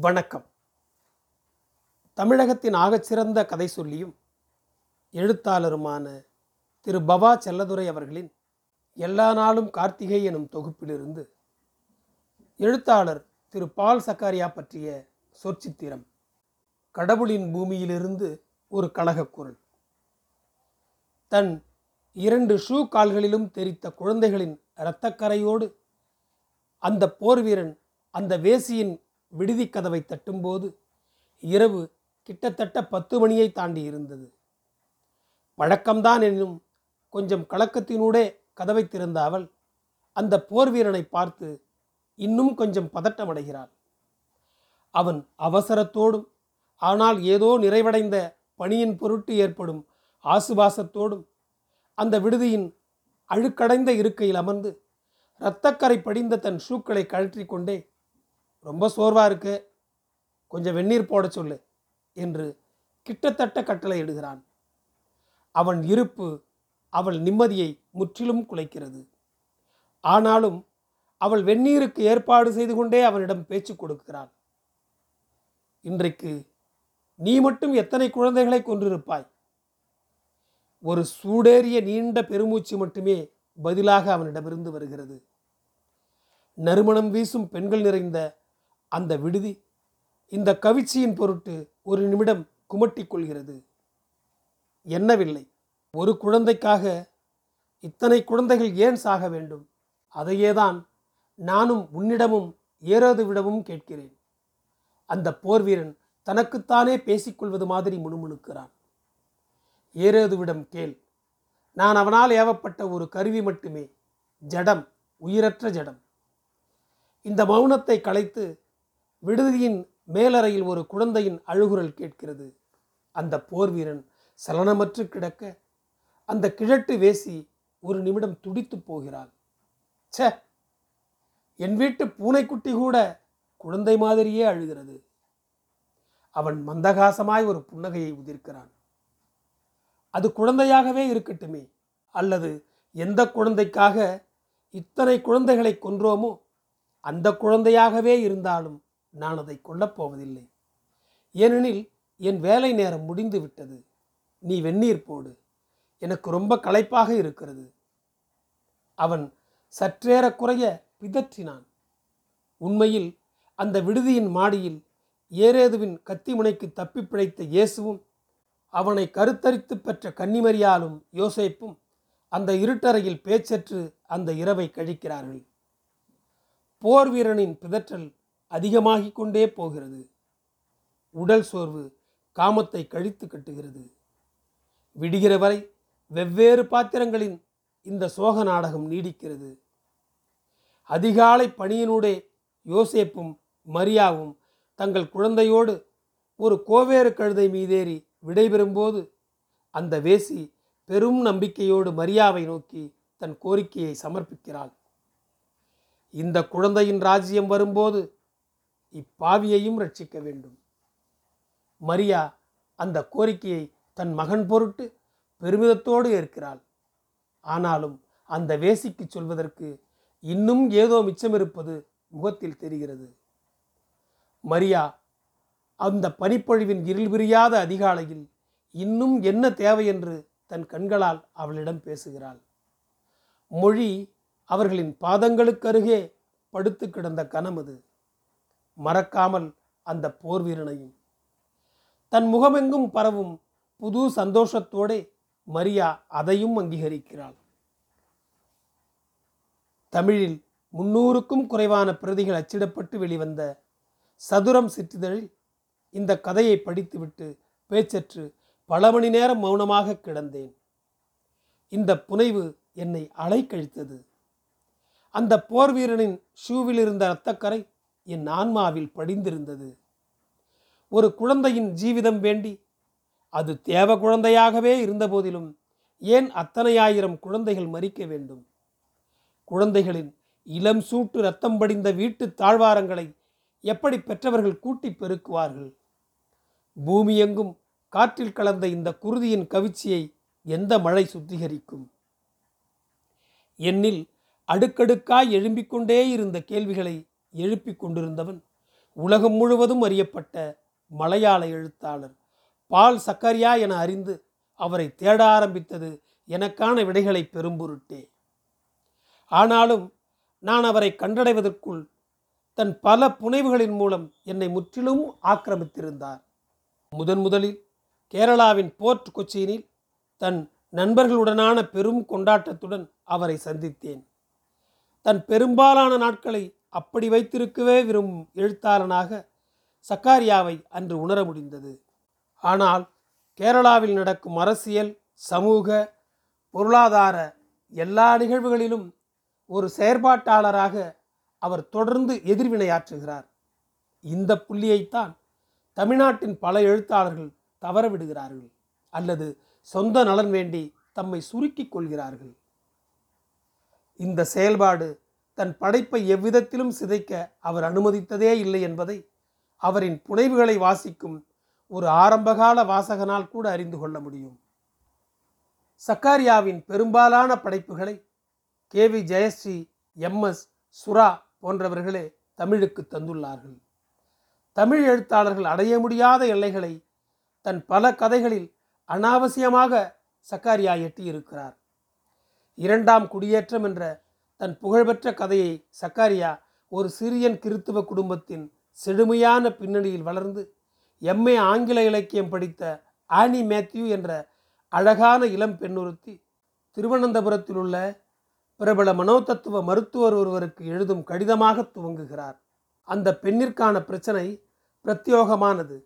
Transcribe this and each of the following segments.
வணக்கம். தமிழகத்தின் ஆகச்சிறந்த கதை சொல்லியும் எழுத்தாளருமான திரு பவா செல்லதுரை அவர்களின் எல்லா நாளும் கார்த்திகை எனும் தொகுப்பிலிருந்து எழுத்தாளர் திரு பால் சக்காரியா பற்றிய சொற்சித்திரம் கடவுளின் பூமியிலிருந்து ஒரு கழகக் குரல் தன் இரண்டு ஷூ கால்களிலும் தெரித்த குழந்தைகளின் இரத்தக்கரையோடு அந்த போர்வீரன் அந்த வேசியின் விடுதி கதவை தட்டும்போது இரவு கிட்டத்தட்ட பத்து மணியை தாண்டி இருந்தது. பழக்கம்தான் என்னும் கொஞ்சம் கலக்கத்தினூடே கதவை திறந்த அவள் அந்த போர் வீரனை பார்த்து இன்னும் கொஞ்சம் பதட்டமடைகிறாள். அவன் அவசரத்தோடும் ஆனால் ஏதோ நிறைவடைந்த பணியின் பொருட்டு ஏற்படும் ஆசுபாசத்தோடும் அந்த விடுதியின் அழுக்கடைந்த இருக்கையில் அமர்ந்து இரத்தக்கரை படிந்த தன் ஷூக்களை கழற்றிக்கொண்டே கொண்டே ரொம்ப சோர்வாக இருக்கு. கொஞ்சம் வெந்நீர் போட சொல்லு என்று கிட்டத்தட்ட கட்டளை இடுகிறான். அவன் இருப்பு அவள் நிம்மதியை முற்றிலும் குலைக்கிறது. ஆனாலும் அவள் வெந்நீருக்கு ஏற்பாடு செய்து கொண்டே அவனிடம் பேச்சு கொடுக்கிறாள் இன்றைக்கு நீ மட்டும் எத்தனை குழந்தைகளை கொன்றிருப்பாய்? ஒரு சூடேறிய நீண்ட பெருமூச்சு மட்டுமே பதிலாக அவனிடமிருந்து வருகிறது. நறுமணம் வீசும் பெண்கள் நிறைந்த அந்த விடுதி இந்த கவிச்சியின் பொருட்டு ஒரு நிமிடம் குமட்டிக் கொள்கிறது. என்னவில்லை. ஒரு குழந்தைக்காக இத்தனை குழந்தைகள் ஏன் சாக வேண்டும்? அதையேதான் நானும் உன்னிடமும் ஏறாது விடவும் கேட்கிறேன். அந்த போர் வீரன் தனக்குத்தானே பேசிக்கொள்வது மாதிரி முணுமுணுக்கிறான். ஏறேதுவிடம் கேள். நான் அவனால் ஏவப்பட்ட ஒரு கருவி மட்டுமே ஜடம் உயிரற்ற ஜடம். இந்த மௌனத்தை கலைத்து விடுதியின் மேலறையில் ஒரு குழந்தையின் அழுகுரல் கேட்கிறது. அந்த போர் வீரன் சலனமற்று கிடக்க அந்த கிழட்டு வேசி ஒரு நிமிடம் துடித்து போகிறாள். ச்சே! என் வீட்டு பூனைக்குட்டி கூட குழந்தை மாதிரியே அழுகிறது. அவன் மந்தகாசமாய் ஒரு புன்னகையை உதிர்க்கிறான். அது குழந்தையாகவே இருக்கட்டுமே அல்லது எந்த குழந்தைக்காக இத்தனை குழந்தைகளை கொன்றோமோ அந்த குழந்தையாகவே இருந்தாலும் நான் அதை கொல்லப்போவதில்லை ஏனெனில் என் வேலை நேரம் முடிந்து விட்டது. நீ வெந்நீர் போடு. எனக்கு ரொம்ப களைப்பாக இருக்கிறது. அவன் சற்றேறக்குறைய பிதற்றினான். உண்மையில் அந்த விடுதியின் மாடியில் ஏரேதுவின் கத்திமுனைக்கு தப்பி பிழைத்த இயேசுவும் அவனை கருத்தரித்து பெற்ற கன்னிமரியாலும் யோசைப்பும் அந்த இருட்டறையில் பேச்சற்று அந்த இரவை கழிக்கிறார்கள். போர் வீரனின் பிதற்றல் அதிகமாகிக் கொண்டே போகிறது. உடல் சோர்வு காமத்தை கழித்து கட்டுகிறது. விடுகிற வரை வெவ்வேறு பாத்திரங்களின் இந்த சோக நாடகம் நீடிக்கிறது. அதிகாலை பணியினூடே யோசேப்பும் மரியாவும் தங்கள் குழந்தையோடு ஒரு கோவேறு கழுதை மீதேறி விடைபெறும்போது அந்த வேசி பெரும் நம்பிக்கையோடு மரியாவை நோக்கி தன் கோரிக்கையை சமர்ப்பிக்கிறாள். இந்த குழந்தையின் ராஜ்யம் வரும்போது இப்பாவியையும் ரட்சிக்க வேண்டும். மரியா அந்த கோரிக்கையை தன் மகன் பொருட்டு பெருமிதத்தோடு ஏற்கிறாள். ஆனாலும் அந்த வேசிக்கு சொல்வதற்கு இன்னும் ஏதோ மிச்சமிருப்பது முகத்தில் தெரிகிறது. மரியா அந்த பனிப்பொழிவின் இருள் பிரியாத அதிகாலையில் இன்னும் என்ன தேவை என்று தன் கண்களால் அவளிடம் பேசுகிறாள். மொழி அவர்களின் பாதங்களுக்கருகே படுத்து கிடந்த கனமது. மறக்காமல் அந்த போர் வீரனையும். தன் முகமெங்கும் பரவும் புது சந்தோஷத்தோடே மரியா அதையும் அங்கீகரிக்கிறாள். தமிழில் முன்னூறுக்கும் குறைவான பிரதிகள் அச்சிடப்பட்டு வெளிவந்த சதுரம் சிற்றிதழில் இந்த கதையை படித்துவிட்டு பேச்சற்று பல மணி நேரம் மௌனமாக கிடந்தேன். இந்த புனைவு என்னை அலைக்கழித்தது. அந்த போர் வீரனின் ஷூவில் இருந்த இரத்தக்கரை என் ஆன்மாவில் படிந்திருந்தது. ஒரு குழந்தையின் ஜீவிதம் வேண்டி அது தேவ குழந்தையாகவே இருந்தபோதிலும் ஏன் அத்தனை ஆயிரம் குழந்தைகள் மறிக்க வேண்டும்? குழந்தைகளின் இளம் சூட்டு ரத்தம் படிந்த வீட்டு தாழ்வாரங்களை எப்படி பெற்றவர்கள் கூட்டி பெருக்குவார்கள்? பூமி எங்கும் காற்றில் கலந்த இந்த குருதியின் கவிச்சியை எந்த மழை சுத்திகரிக்கும்? என்னில் அடுக்கடுக்காய் எழும்பிக் கொண்டே இருந்த கேள்விகளை எழுப்பிக் கொண்டிருந்தவன் உலகம் முழுவதும் அறியப்பட்ட மலையாள எழுத்தாளர் பால் சக்கரியா என அறிந்து அவரை தேட ஆரம்பித்தது எனக்கான விடைகளை பெரும் பொருட்டே ஆனாலும் நான் அவரை கண்டடைவதற்குள் தன் பல புனைவுகளின் மூலம் என்னை முற்றிலும் ஆக்கிரமித்திருந்தார். முதன் முதலில் கேரளாவின் போர்ட் கொச்சியினில் தன் நண்பர்களுடனான பெரும் கொண்டாட்டத்துடன் அவரை சந்தித்தேன். தன் பெரும்பாலான நாட்களை அப்படி வைத்திருக்கவே விரும்பும் எழுத்தாளனாக சக்காரியாவை அன்று உணர முடிந்தது. ஆனால் கேரளாவில் நடக்கும் அரசியல் சமூக பொருளாதார எல்லா நிகழ்வுகளிலும் ஒரு செயற்பாட்டாளராக அவர் தொடர்ந்து எதிர்வினையாற்றுகிறார். இந்த புள்ளியைத்தான் தமிழ்நாட்டின் பல எழுத்தாளர்கள் தவறவிடுகிறார்கள் அல்லது சொந்த நலன் வேண்டி தம்மை சுருக்கிக் கொள்கிறார்கள். இந்த செயல்பாடு தன் படைப்பை எவ்விதத்திலும் சிதைக்க அவர் அனுமதித்ததே இல்லை என்பதை அவரின் புனைவுகளை வாசிக்கும் ஒரு ஆரம்பகால வாசகனால் கூட அறிந்து கொள்ள முடியும். சக்காரியாவின் பெரும்பாலான படைப்புகளை K V Jayashree M S Sura போன்றவர்களே தமிழுக்கு தந்துள்ளார்கள். தமிழ் எழுத்தாளர்கள் அடைய முடியாத எல்லைகளை தன் பல கதைகளில் அனாவசியமாக சக்காரியா எட்டியிருக்கிறார். இரண்டாம் குடியேற்றம் என்ற தன் புகழ்பெற்ற கதையை சக்காரியா ஒரு சிறியன் கிறித்துவ குடும்பத்தின் செழுமையான பின்னணியில் வளர்ந்து எம்ஏ ஆங்கில இலக்கியம் படித்த ஆனி மேத்யூ என்ற அழகான இளம் பெண்ணுறுத்தி திருவனந்தபுரத்தில் உள்ள பிரபல மனோதத்துவ மருத்துவர் ஒருவருக்கு எழுதும் கடிதமாக துவங்குகிறார். அந்த பெண்ணிற்கான பிரச்சனை பிரத்யோகமானது.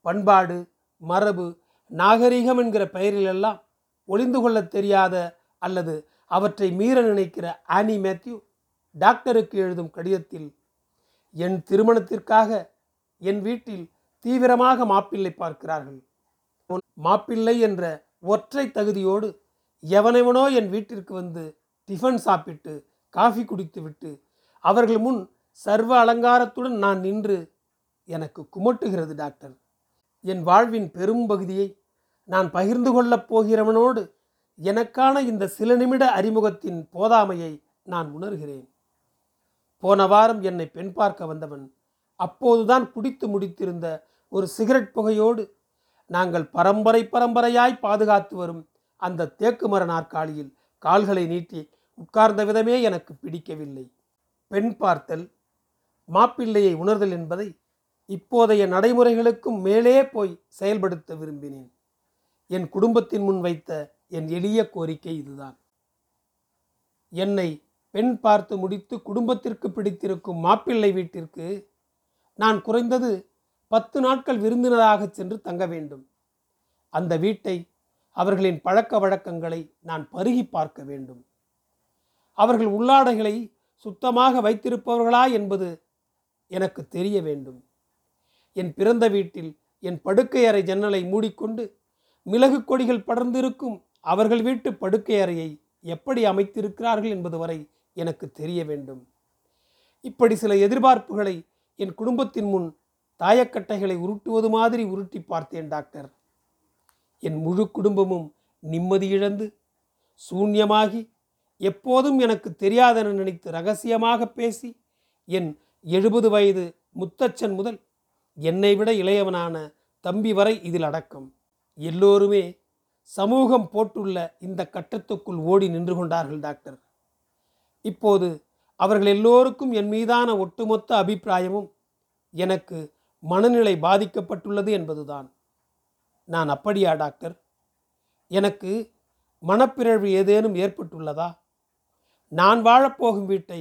பண்பாடு மரபு நாகரிகம் என்கிற பெயரிலெல்லாம் ஒளிந்து கொள்ளத் தெரியாத அல்லது அவற்றை மீற நினைக்கிற ஆனி மேத்யூ டாக்டருக்கு எழுதும் கடிதத்தில் என் திருமணத்திற்காக என் வீட்டில் தீவிரமாக மாப்பிள்ளை பார்க்கிறார்கள். மாப்பிள்ளை என்ற ஒற்றை தகுதியோடு எவனெவனோ என் வீட்டிற்கு வந்து டிஃபன் சாப்பிட்டு காஃபி குடித்துவிட்டு அவர்கள் முன் சர்வ அலங்காரத்துடன் நான் நின்று எனக்கு குமட்டுகிறது டாக்டர். என் வாழ்வின் பெரும் பகுதியை நான் பகிர்ந்து கொள்ளப் போகிறவனோடு எனக்கான இந்த சில நிமிட அறிமுகத்தின் போதாமையை நான் உணர்கிறேன். போன வாரம் என்னை பெண் பார்க்க வந்தவன் அப்போதுதான் குடித்து முடித்திருந்த ஒரு சிகரெட் புகையோடு நாங்கள் பரம்பரை பரம்பரையாய் பாதுகாத்து வரும் அந்த தேக்கு மர நாற்காலியில் கால்களை நீட்டி உட்கார்ந்த விதமே எனக்கு பிடிக்கவில்லை. பெண் பார்த்தல் மாப்பிள்ளையை உணர்தல் என்பதை இப்போதைய நடைமுறைகளுக்கும் மேலே போய் செயல்படுத்த விரும்பினேன். என் குடும்பத்தின் முன் வைத்த என் எளிய கோரிக்கை இதுதான். என்னை பெண் பார்த்து முடித்து குடும்பத்திற்கு பிடித்திருக்கும் மாப்பிள்ளை வீட்டிற்கு நான் குறைந்தது பத்து நாட்கள் விருந்தினராக சென்று தங்க வேண்டும். அந்த வீட்டை அவர்களின் பழக்க வழக்கங்களை நான் பருகி பார்க்க வேண்டும். அவர்கள் உள்ளாடைகளை சுத்தமாக வைத்திருப்பவர்களா என்பது எனக்கு தெரிய வேண்டும். என் பிறந்த வீட்டில் என் படுக்கை அறை ஜன்னலை மூடிக்கொண்டு மிளகு கொடிகள் படர்ந்திருக்கும் அவர்கள் வீட்டு படுக்கை அறையை எப்படி அமைத்திருக்கிறார்கள் என்பது வரை எனக்கு தெரிய வேண்டும். இப்படி சில எதிர்பார்ப்புகளை என் குடும்பத்தின் முன் தாயக்கட்டைகளை உருட்டுவது மாதிரி உருட்டி பார்த்தேன் டாக்டர். என் முழு குடும்பமும் நிம்மதி இழந்து சூன்யமாகி எப்போதும் எனக்கு தெரியாதென நினைத்து ரகசியமாக பேசி என் எழுபது வயது முத்தச்சன் முதல் என்னை விட இளையவனான தம்பி வரை இதில் அடக்கம். எல்லோருமே சமூகம் போட்டுள்ள இந்த கட்டத்துக்குள் ஓடி நின்று கொண்டார்கள் டாக்டர் இப்போது அவர்கள் எல்லோருக்கும் என் மீதான ஒட்டுமொத்த அபிப்பிராயமும் எனக்கு மனநிலை பாதிக்கப்பட்டுள்ளது என்பதுதான். நான் அப்படியா டாக்டர் எனக்கு மனப்பிறழ்வு ஏதேனும் ஏற்பட்டுள்ளதா? நான் வாழப்போகும் வீட்டை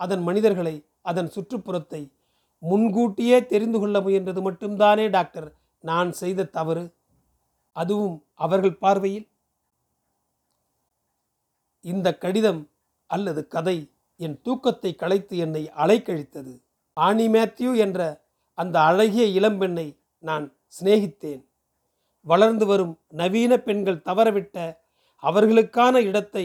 அதன் மனிதர்களை அதன் சுற்றுப்புறத்தை முன்கூட்டியே தெரிந்து கொள்ள முயன்றது மட்டும்தானே டாக்டர் நான் செய்த தவறு. அதுவும் அவர்கள் பார்வையில். இந்த கடிதம் அல்லது கதை என் தூக்கத்தை கலைத்து என்னை அலைக்கழித்தது. ஆனி மேத்யூ என்ற அந்த அழகிய இளம்பெண்ணை நான் சிநேகித்தேன். வளர்ந்து வரும் நவீன பெண்கள் தவறவிட்ட அவர்களுக்கான இடத்தை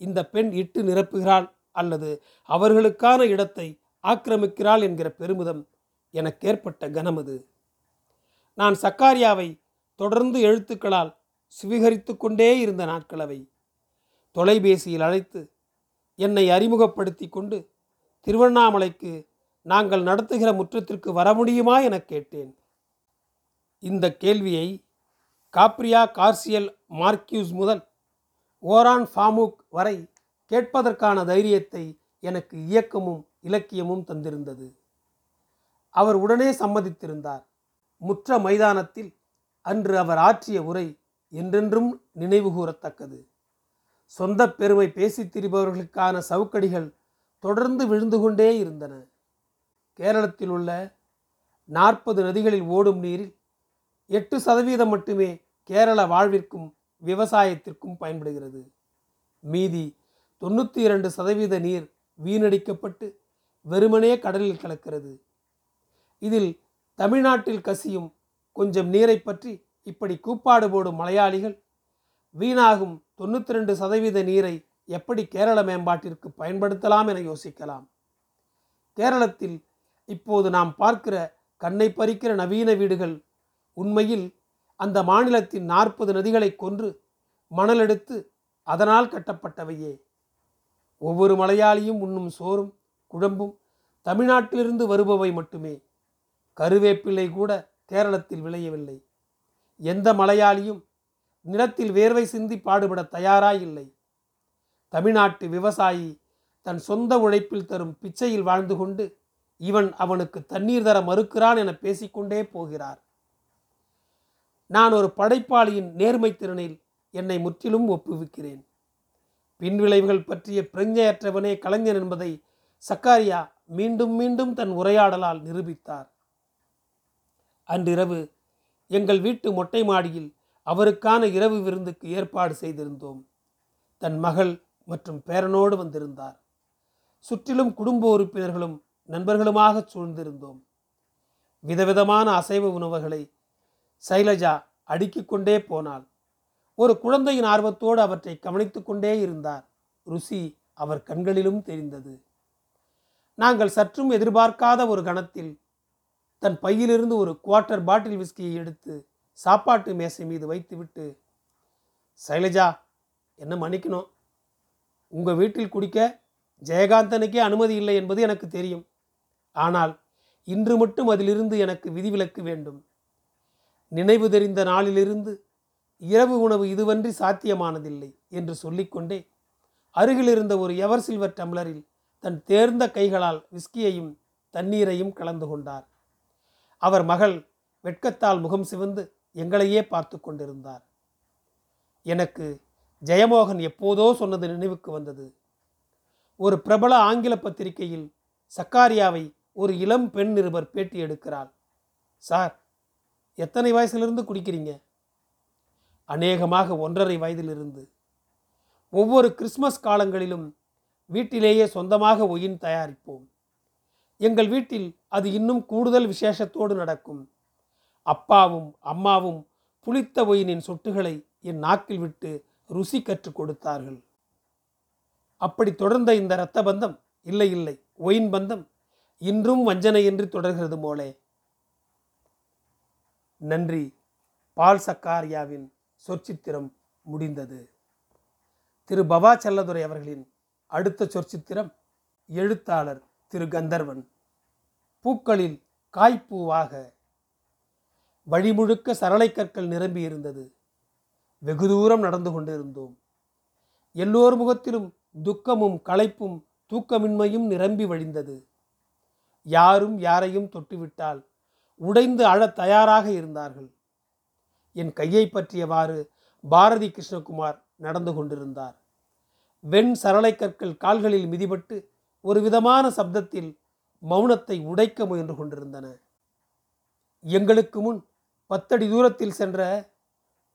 இந்த பெண் இட்டு நிரப்புகிறாள் அல்லது அவர்களுக்கான இடத்தை ஆக்கிரமிக்கிறாள் என்கிற பெருமிதம் எனக்கு ஏற்பட்ட கனமது. நான் சக்காரியாவை தொடர்ந்து எழுத்துக்களால் சுவீகரித்து கொண்டே இருந்த நாட்களவை. தொலைபேசியில் அழைத்து என்னை அறிமுகப்படுத்தி கொண்டு திருவண்ணாமலைக்கு நாங்கள் நடத்துகிற முற்றத்திற்கு வர முடியுமா என கேட்டேன். இந்த கேள்வியை காப்ரியா கார்சியல் மார்க்யூஸ் முதல் ஓரான் ஃபாமுக் வரை கேட்பதற்கான தைரியத்தை எனக்கு இயக்கமும் இலக்கியமும் தந்திருந்தது. அவர் உடனே சம்மதித்திருந்தார். முற்ற மைதானத்தில் அன்று அவர் ஆற்றிய உரை என்றென்றும் நினைவுகூரத்தக்கது சொந்த பெருமை பேசித் திரிபவர்களுக்கான சவுக்கடிகள் தொடர்ந்து விழுந்து கொண்டே இருந்தன. கேரளத்தில் உள்ள நாற்பது நதிகளில் ஓடும் நீரில் எட்டு சதவீதம் மட்டுமே கேரள வாழ்விற்கும் விவசாயத்திற்கும் பயன்படுகிறது. மீதி தொண்ணூற்றி இரண்டு சதவீத நீர் வீணடிக்கப்பட்டு வெறுமனே கடலில் கலக்கிறது. இதில் தமிழ்நாட்டில் கசியும் கொஞ்சம் நீரை பற்றி இப்படி கூப்பாடு போடும் மலையாளிகள் வீணாகும் தொண்ணூற்றி ரெண்டு சதவீத நீரை எப்படி கேரள மேம்பாட்டிற்கு பயன்படுத்தலாம் என யோசிக்கலாம். கேரளத்தில் இப்போது நாம் பார்க்கிற கண்ணை பறிக்கிற நவீன வீடுகள் உண்மையில் அந்த மாநிலத்தின் நாற்பது நதிகளை கொன்று மணல் எடுத்து அதனால் கட்டப்பட்டவையே. ஒவ்வொரு மலையாளியும் உண்ணும் சோறும் குழம்பும் தமிழ்நாட்டிலிருந்து வருபவை மட்டுமே. கருவேப்பிள்ளை கூட கேரளத்தில் விளையவில்லை. எந்த மலையாளியும் நிலத்தில் வேர்வை சிந்தி பாடுபட தயாராயில்லை. தமிழ்நாட்டு விவசாயி தன் சொந்த உழைப்பில் தரும் பிச்சையில் வாழ்ந்து கொண்டு இவன் அவனுக்கு தண்ணீர் தர மறுக்கிறான் என பேசிக்கொண்டே போகிறார். நான் ஒரு படைப்பாளியின் நேர்மை திறனில் என்னை முற்றிலும் ஒப்புவிக்கிறேன். பின்விளைவுகள் பற்றிய பிரஞ்சையற்றவனே கலைஞன் என்பதை சக்காரியா மீண்டும் மீண்டும் தன் உரையாடலால் நிரூபித்தார். அன்றிரவு எங்கள் வீட்டு மொட்டை மாடியில் அவருக்கான இரவு விருந்துக்கு ஏற்பாடு செய்திருந்தோம். தன் மகள் மற்றும் பேரனோடு வந்திருந்தார். சுற்றிலும் குடும்ப உறுப்பினர்களும் நண்பர்களுமாக சூழ்ந்திருந்தோம். விதவிதமான அசைவ உணவுகளை சைலஜா அடுக்கிக் கொண்டே போனாள். ஒரு குழந்தையின் ஆர்வத்தோடு அவற்றை கவனித்துக் கொண்டே இருந்தார். ருசி அவர் கண்களிலும் தெரிந்தது. நாங்கள் சற்றும் எதிர்பார்க்காத ஒரு கணத்தில் தன் பையிலிருந்து ஒரு குவார்ட்டர் பாட்டில் விஸ்கியை எடுத்து சாப்பாட்டு மேசை மீது வைத்துவிட்டு சைலஜா என்ன மன்னிக்கணும்? உங்கள் வீட்டில் குடிக்க ஜெயகாந்தனுக்கே அனுமதி இல்லை என்பது எனக்கு தெரியும். ஆனால் இன்று மட்டும் அதிலிருந்து எனக்கு விதிவிலக்கு வேண்டும். நினைவு தெரிந்த நாளிலிருந்து இரவு உணவு இதுவன்றி சாத்தியமானதில்லை என்று சொல்லிக்கொண்டே அருகில் இருந்த ஒரு எவர் சில்வர் டம்ளரில் தன் தேர்ந்த கைகளால் விஸ்கியையும் தண்ணீரையும் கலந்து கொண்டார். அவர் மகள் வெட்கத்தால் முகம் சிவந்து எங்களையே பார்த்து கொண்டிருந்தார். எனக்கு ஜெயமோகன் எப்போதோ சொன்னது நினைவுக்கு வந்தது. ஒரு பிரபல ஆங்கில பத்திரிகையில் சக்காரியாவை ஒரு இளம் பெண் நிருபர் பேட்டி எடுக்கிறாள். சார் எத்தனை வயசுலேருந்து குடிக்கிறீங்க? அநேகமாக ஒன்றரை வயதிலிருந்து. ஒவ்வொரு கிறிஸ்மஸ் காலங்களிலும் வீட்டிலேயே சொந்தமாக ஒயின் தயாரிப்போம். எங்கள் வீட்டில் அது இன்னும் கூடுதல் விசேஷத்தோடு நடக்கும். அப்பாவும் அம்மாவும் புளித்த ஒயினின் சொட்டுகளை என் நாக்கில் விட்டு ருசி கற்றுக் கொடுத்தார்கள். அப்படி தொடர்ந்த இந்த இரத்த பந்தம் இல்லை இல்லை ஒயின் பந்தம் இன்றும் வஞ்சனை என்று தொடர்கிறது போலே நன்றி. பால் சக்காரியாவின் சொற்சித்திரம் முடிந்தது. திரு பவா செல்லதுரை அவர்களின் அடுத்த சொற்சித்திரம் எழுத்தாளர் திரு கந்தர்வன். பூக்களில் காய்ப்பூவாக வழிமுழுக்க சரளை கற்கள் நிரம்பியிருந்தது. வெகு தூரம் நடந்து கொண்டிருந்தோம். எல்லோர் முகத்திலும் துக்கமும் களைப்பும் தூக்கமின்மையும் நிரம்பி வழிந்தது. யாரும் யாரையும் தொட்டுவிட்டால் உடைந்து அழத் தயாராக இருந்தார்கள். என் கையை பற்றியவாறு பாரதி கிருஷ்ணகுமார் நடந்து கொண்டிருந்தார். வெண் சரளை கற்கள் கால்களில் மிதிபட்டு ஒரு விதமான சப்தத்தில் மௌனத்தை உடைக்க முயன்று கொண்டிருந்தன. எங்களுக்கு முன் பத்தடி தூரத்தில் சென்ற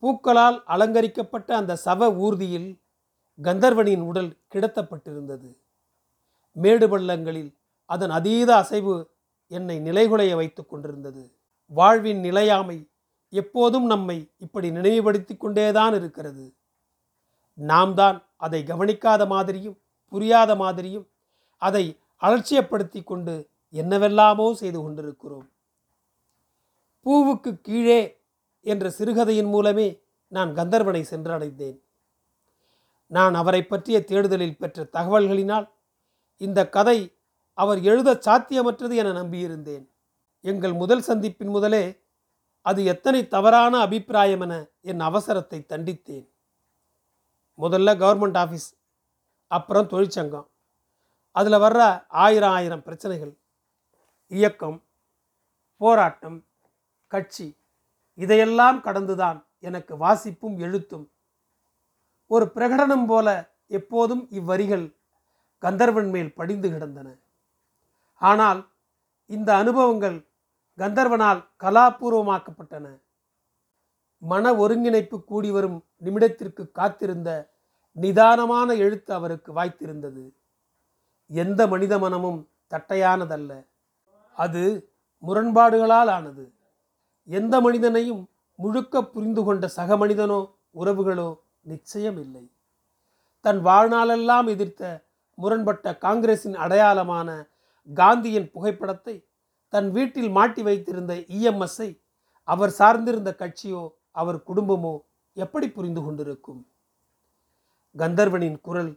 பூக்களால் அலங்கரிக்கப்பட்ட அந்த சவ ஊர்தியில் கந்தர்வனின் உடல் கிடத்தப்பட்டிருந்தது. மேடு பள்ளங்களில் அதன் அதீத அசைவு என்னை நிலைகுலைய வைத்துக் கொண்டிருந்தது. வாழ்வின் நிலையாமை எப்போதும் நம்மை இப்படி நினைவுபடுத்தி கொண்டேதான் இருக்கிறது. நாம் தான் அதை கவனிக்காத மாதிரியும் புரியாத மாதிரியும் அதை அலட்சியப்படுத்தி கொண்டு என்னவெல்லாமோ செய்து கொண்டிருக்கிறோம். பூவுக்கு கீழே என்ற சிறுகதையின் மூலமே நான் கந்தர்வனை சென்றடைந்தேன். நான் அவரை பற்றிய தேடுதலில் பெற்ற தகவல்களினால் இந்த கதை அவர் எழுத சாத்தியமற்றது என நம்பியிருந்தேன். எங்கள் முதல் சந்திப்பின் முதலே அது எத்தனை தவறான அபிப்பிராயம் என என் அவசரத்தை தண்டித்தேன். முதல்ல கவர்மெண்ட் ஆஃபீஸ் அப்புறம் தொழிற்சங்கம். அதில் வர்ற ஆயிரம் ஆயிரம் பிரச்சனைகள். இயக்கம் போராட்டம் கட்சி இதையெல்லாம் கடந்துதான் எனக்கு வாசிப்பும் எழுத்தும். ஒரு பிரகடனம் போல எப்போதும் இவ்வரிகள் கந்தர்வன் மேல் படிந்து கிடந்தன. ஆனால் இந்த அனுபவங்கள் கந்தர்வனால் கலாபூர்வமாக்கப்பட்டன. மன ஒருங்கிணைப்பு கூடி வரும் நிமிடத்திற்கு காத்திருந்த நிதானமான எழுத்து அவருக்கு வாய்த்திருந்தது. எந்த மனித மனமும் தட்டையானதல்ல. அது முரண்பாடுகளால் ஆனது. எந்த மனிதனையும் முழுக்க புரிந்து கொண்ட சக மனிதனோ உறவுகளோ நிச்சயம் இல்லை தன் வாழ்நாளெல்லாம் எதிர்த்த முரண்பட்ட காங்கிரசின் அடையாளமான காந்தியின் புகைப்படத்தை தன் வீட்டில் மாட்டி வைத்திருந்த இஎம்எஸ்ஐ அவர் சார்ந்திருந்த கட்சியோ அவர் குடும்பமோ எப்படி புரிந்து கொண்டிருக்கும்? கந்தர்வனின் குரல்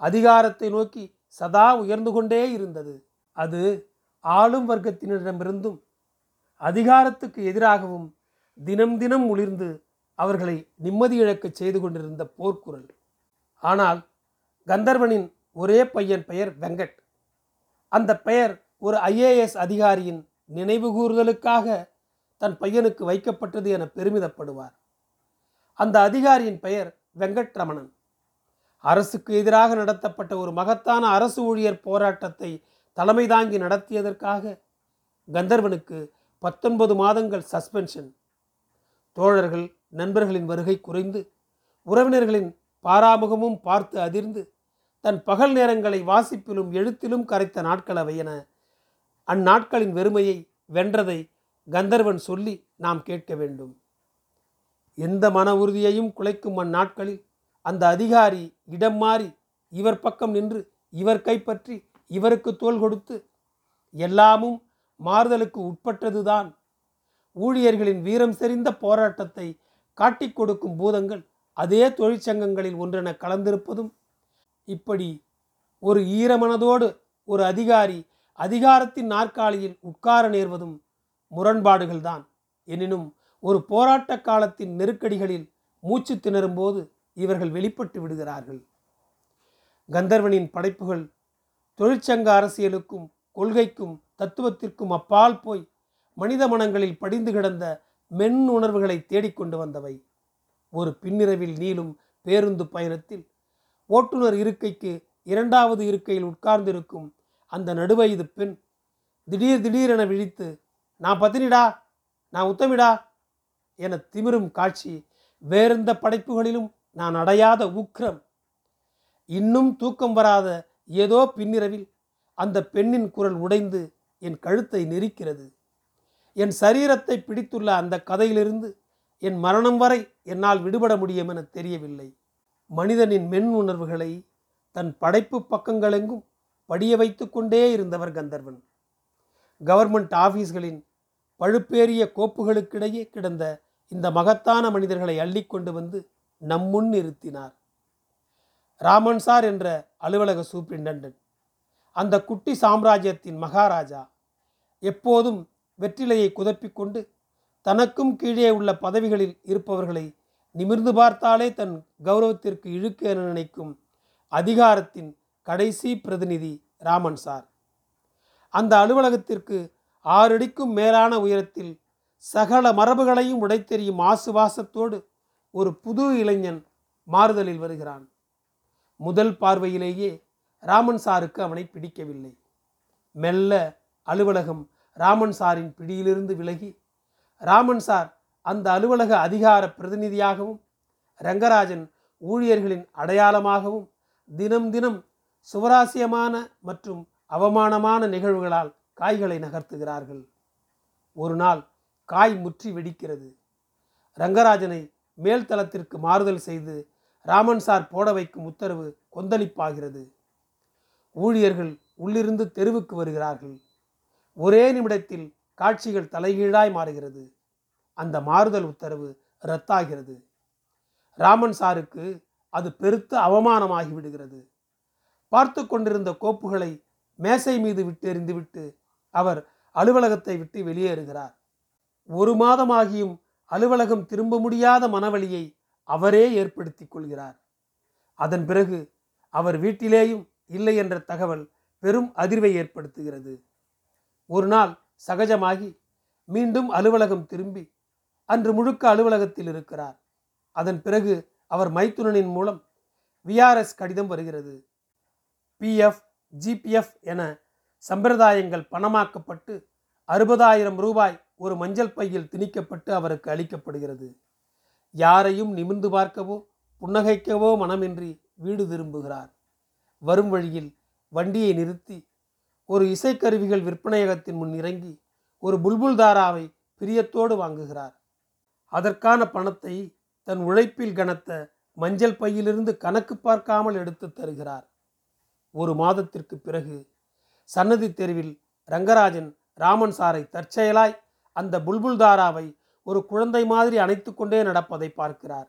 அதிகாரத்தை நோக்கி சதா உயர்ந்து கொண்டே இருந்தது. அது ஆளும் வர்க்கத்தினரிடமிருந்தும் அதிகாரத்துக்கு எதிராகவும் தினம் தினம் ஒளிர்ந்து அவர்களை நிம்மதி செய்து கொண்டிருந்த போர்க்குரல். ஆனால் கந்தர்வனின் ஒரே பையன் பெயர் வெங்கட். அந்த பெயர் ஒரு ஐஏஎஸ் அதிகாரியின் நினைவுகூறுதலுக்காக தன் பையனுக்கு வைக்கப்பட்டது என பெருமிதப்படுவார். அந்த அதிகாரியின் பெயர் வெங்கட் ரமணன் அரசுக்கு எதிராக நடத்தப்பட்ட ஒரு மகத்தான அரசு ஊழியர் போராட்டத்தை தலைமை தாங்கி நடத்தியதற்காக கந்தர்வனுக்கு பத்தொன்பது மாதங்கள் சஸ்பென்ஷன். தோழர்கள் நண்பர்களின் வருகை குறைந்து உறவினர்களின் பாராமுகமும் பார்த்து அதிர்ந்து தன் பகல் நேரங்களை வாசிப்பிலும் எழுத்திலும் கரைத்த நாட்கள் அவை என அந்நாட்களின் வெறுமையை வென்றதை கந்தர்வன் சொல்லி நாம் கேட்க வேண்டும். எந்த மன உறுதியையும் குலைக்கும் அந்நாட்களில் அந்த அதிகாரி இடம் மாறி இவர் பக்கம் நின்று இவர் கைப்பற்றி இவருக்கு தோள் கொடுத்து எல்லாமும் மாறுதலுக்கு உட்பட்டதுதான். ஊழியர்களின் வீரம் செறிந்த போராட்டத்தை காட்டிக் கொடுக்கும் பூதங்கள் அதே தொழிற்சங்கங்களில் ஒன்றென கலந்திருப்பதும். இப்படி ஒரு ஈரமனதோடு ஒரு அதிகாரி அதிகாரத்தின் நாற்காலியில் உட்கார நேர்வதும் முரண்பாடுகள்தான். எனினும் ஒரு போராட்ட காலத்தின் நெருக்கடிகளில் மூச்சு திணறும்போது இவர்கள் வெளிப்பட்டு விடுகிறார்கள். கந்தர்வனின் படைப்புகள் தொழிற்சங்க அரசியலுக்கும் கொள்கைக்கும் தத்துவத்திற்கும் அப்பால் போய் மனித மனங்களில் படிந்து கிடந்த மென் உணர்வுகளை தேடிக்கொண்டு வந்தவை. ஒரு பின்னிரவில் நீளும் பேருந்து பயணத்தில் ஓட்டுநர் இருக்கைக்கு இரண்டாவது இருக்கையில் உட்கார்ந்திருக்கும் அந்த நடுவயது பெண் திடீர் திடீரென விழித்து நான் பத்தினிடா நான் உத்தமிடா என திமிரும் காட்சி வேறெந்த படைப்புகளிலும் நான் அடையாத உக்ரம். இன்னும் தூக்கம் வராத ஏதோ பின்னிரவில் அந்த பெண்ணின் குரல் உடைந்து என் கழுத்தை நெரிக்கிறது. என் சரீரத்தை பிடித்துள்ள அந்த கதையிலிருந்து என் மரணம் வரை என்னால் விடுபட முடியும் என தெரியவில்லை. மனிதனின் மென் உணர்வுகளை தன் படைப்பு பக்கங்களெங்கும் படிய வைத்து கொண்டே இருந்தவர் கந்தர்வன். கவர்மெண்ட் ஆஃபீஸ்களின் பழுப்பேறிய கோப்புகளுக்கிடையே கிடந்த இந்த மகத்தான மனிதர்களை அள்ளிக்கொண்டு வந்து நம்முன் நிறுத்தினார். ராமன் சார் என்ற அலுவலக சூப்பரிண்டன்டன்ட் அந்த குட்டி சாம்ராஜ்யத்தின் மகாராஜா எப்போதும் வெற்றிலையை குதப்பிக்கொண்டு தனக்கும் கீழே உள்ள பதவிகளில் இருப்பவர்களை நிமிர்ந்து பார்த்தாலே தன் கௌரவத்திற்கு இழுக்கு என நினைக்கும் அதிகாரத்தின் கடைசி பிரதிநிதி ராமன் சார். அந்த அலுவலகத்திற்கு ஆறடிக்கும் மேலான உயரத்தில் சகல மரபுகளையும் உடைத்தெறியும் ஆசுவாசத்தோடு ஒரு புது இளைஞன் மாறுதலில் வருகிறான். முதல் பார்வையிலேயே ராமன் சாருக்கு அவனை பிடிக்கவில்லை. மெல்ல அலுவலகம் ராமன் சாரின் பிடியிலிருந்து விலகி ராமன் சார் அந்த அலுவலக அதிகார பிரதிநிதியாகவும் ரங்கராஜன் ஊழியர்களின் அடையாளமாகவும் தினம் தினம் சுவராசியமான மற்றும் அவமானமான நிகழ்வுகளால் காய்களை நகர்த்துகிறார்கள். ஒரு நாள் காய் முற்றி வெடிக்கிறது. ரங்கராஜனை மேல்தளத்திற்கு மாறுதல் செய்து ராமன் சார் போட வைக்கும் உத்தரவு கொந்தளிப்பாகிறது. ஊழியர்கள் உள்ளிருந்து தெருவுக்கு வருகிறார்கள். ஒரே நிமிடத்தில் காட்சிகள் தலைகீழாய் மாறுகிறது. அந்த மாறுதல் உத்தரவு ரத்தாகிறது. ராமன் சாருக்கு அது பெருத்த அவமானமாகி விடுகிறது. பார்த்து கொண்டிருந்த கோப்புகளை மேசை மீது விட்டு எறிந்துவிட்டு அவர் அலுவலகத்தை விட்டு வெளியேறுகிறார். ஒரு மாதமாகியும் அலுவலகம் திரும்ப முடியாத மனவழியை அவரே ஏற்படுத்திக் கொள்கிறார். அதன் பிறகு அவர் வீட்டிலேயும் இல்லை என்ற தகவல் பெரும் அதிர்வை ஏற்படுத்துகிறது. ஒரு நாள் சகஜமாகி மீண்டும் அலுவலகம் திரும்பி அன்று முழுக்க அலுவலகத்தில் இருக்கிறார். அதன் பிறகு அவர் மைத்துனனின் மூலம் விஆர்எஸ் கடிதம் வருகிறது. பிஎஃப் ஜிபிஎஃப் என சம்பிரதாயங்கள் பணமாக்கப்பட்டு அறுபதாயிரம் ரூபாய் ஒரு மஞ்சள் பையில் திணிக்கப்பட்டு அவருக்கு அளிக்கப்படுகிறது. யாரையும் நிமிர்ந்து பார்க்கவோ புன்னகைக்கவோ மனமின்றி வீடு திரும்புகிறார். வரும் வழியில் வண்டியை நிறுத்தி ஒரு இசைக்கருவிகள் விற்பனையகத்தின் முன் இறங்கி ஒரு புல்புல் தாராவை பிரியத்தோடு வாங்குகிறார். அதற்கான பணத்தை தன் உழைப்பில் கனத்த மஞ்சள் பையிலிருந்து கணக்கு பார்க்காமல் எடுத்து தருகிறார். ஒரு மாதத்திற்கு பிறகு சன்னதி தெருவில் ரங்கராஜன் ராமன் சாரை தற்செயலாய் அந்த புல்புல் தாராவை ஒரு குழந்தை மாதிரி அணைத்து கொண்டே நடப்பதை பார்க்கிறார்.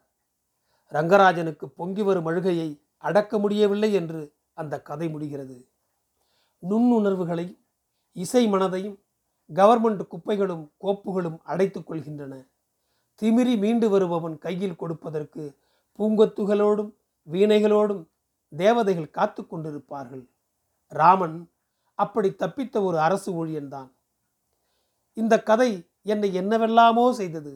ரங்கராஜனுக்கு பொங்கி வரும் அழுகையை அடக்க முடியவில்லை என்று அந்த கதை முடிகிறது. நுண்ணுணர்வுகளையும் இசை மனதையும் கவர்மெண்ட் குப்பைகளும் கோப்புகளும் அடைத்துக் கொள்கின்றன. திமிரி மீண்டு வருபவன் கையில் கொடுப்பதற்கு பூங்கொத்துகளோடும் வீணைகளோடும் தேவதைகள் காத்து கொண்டிருப்பார்கள். ராமன் அப்படி தப்பித்த ஒரு அரசு ஊழியன்தான். இந்த கதை என்னை என்னவெல்லாமோ செய்தது.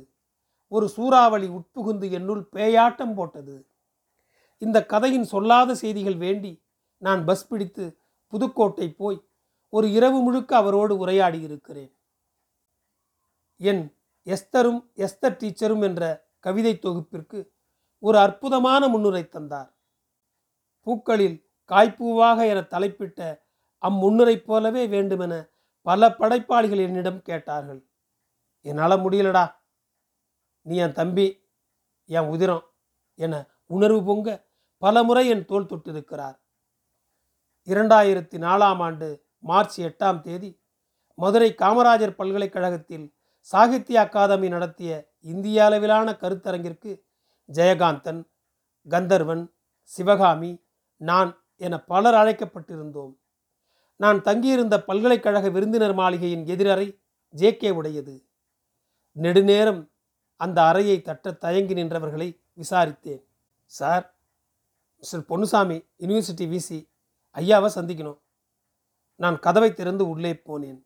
ஒரு சூறாவளி உட்புகுந்து என்னுள் பேயாட்டம் போட்டது. இந்த கதையின் சொல்லாத செய்திகள் வேண்டி நான் பஸ் பிடித்து புதுக்கோட்டை போய் ஒரு இரவு முழுக்க அவரோடு உரையாடி இருக்கிறேன் என் எஸ்தரும் எஸ்தர் டீச்சரும் என்ற கவிதை தொகுப்பிற்கு ஒரு அற்புதமான முன்னுரை தந்தார். பூக்களில் காய்ப்பூவாக என தலைப்பிட்ட அம்முன்னுரை போலவே வேண்டுமென பல படைப்பாளிகள் என்னிடம் கேட்டார்கள். என்னால் முடியலடா. நீ என் தம்பி என் உதிரம் என உணர்வு பொங்க பல முறை என் தோல் தொட்டிருக்கிறார். இரண்டாயிரத்தி நாலாம் ஆண்டு மார்ச் எட்டாம் தேதி மதுரை காமராஜர் பல்கலைக்கழகத்தில் சாகித்ய அகாதமி நடத்திய இந்திய அளவிலான கருத்தரங்கிற்கு ஜெயகாந்தன் கந்தர்வன் சிவகாமி நான் என பலர் அழைக்கப்பட்டிருந்தோம். நான் தங்கியிருந்த பல்கலைக்கழக விருந்தினர் மாளிகையின் எதிரறை ஜேகே உடையது. நெடுநேரம் அந்த அறையை தட்ட தயங்கி நின்றவர்களை விசாரித்தேன். Sir mister Ponnusamy university VC ஐயாவை சந்திக்கணும். நான் கதவை திறந்து உள்ளே போனேன்.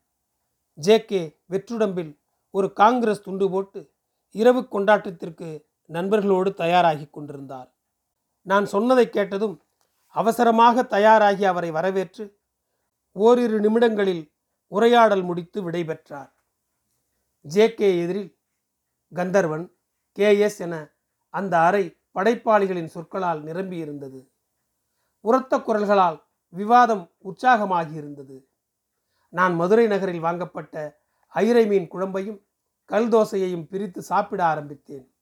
ஜேகே வெற்றுடம்பில் ஒரு காங்கிரஸ் துண்டு போட்டு இரவு கொண்டாட்டத்திற்கு நண்பர்களோடு தயாராகி கொண்டிருந்தார். நான் சொன்னதை கேட்டதும் அவசரமாக தயாராகி அவரை வரவேற்று ஓரிரு நிமிடங்களில் உரையாடல் முடித்து விடைபெற்றார். ஜேகே எதிரில் கந்தர்வன் கேஎஸ் என அந்த அறை படைப்பாளிகளின் சொற்களால் நிரம்பியிருந்தது. உரத்த குரல்களால் விவாதம் உற்சாகமாகியிருந்தது. நான் மதுரை நகரில் வாங்கப்பட்ட ஐரை மீன் குழம்பையும் கல் தோசையையும் பிரித்து சாப்பிட ஆரம்பித்தேன்.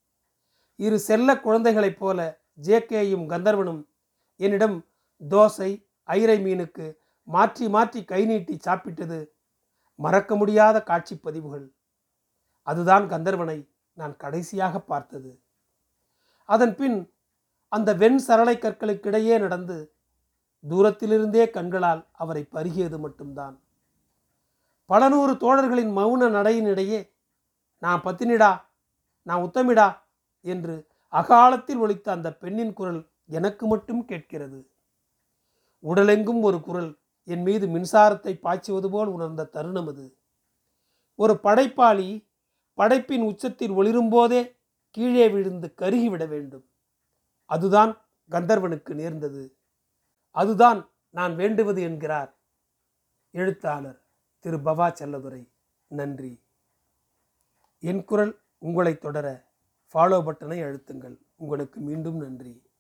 இரு செல்ல குழந்தைகளைப் போல ஜேகேயும் கந்தர்வனும் என்னிடம் தோசை ஐரை மீனுக்கு மாற்றி மாற்றி கை நீட்டி சாப்பிட்டது மறக்க முடியாத காட்சி பதிவுகள். அதுதான் கந்தர்வனை நான் கடைசியாக பார்த்தது. அதன் பின் அந்த வெண் சரளை கற்களுக்கிடையே நடந்து தூரத்திலிருந்தே கண்களால் அவரை பருகியது மட்டும்தான். பல நூறு தோழர்களின் மௌன நடையினிடையே நான் பத்தினிடா நான் உத்தமிடா என்று அகாலத்தில் ஒழித்த அந்த பெண்ணின் குரல் எனக்கு மட்டும் கேட்கிறது. உடலெங்கும் ஒரு குரல் என் மீது மின்சாரத்தை பாய்ச்சுவது போல் உணர்ந்த தருணம் அது. ஒரு படைப்பாளி படைப்பின் உச்சத்தில் ஒளிரும்போதே கீழே விழுந்து கருகிவிட வேண்டும். அதுதான் கந்தர்வனுக்கு நேர்ந்தது. அதுதான் நான் வேண்டுவது என்கிறார். எழுத்தாளர் திரு பவா செல்லதுரை நன்றி. என் குரல் உங்களை தொடர ஃபாலோ பட்டனை அழுத்துங்கள். உங்களுக்கு மீண்டும் நன்றி.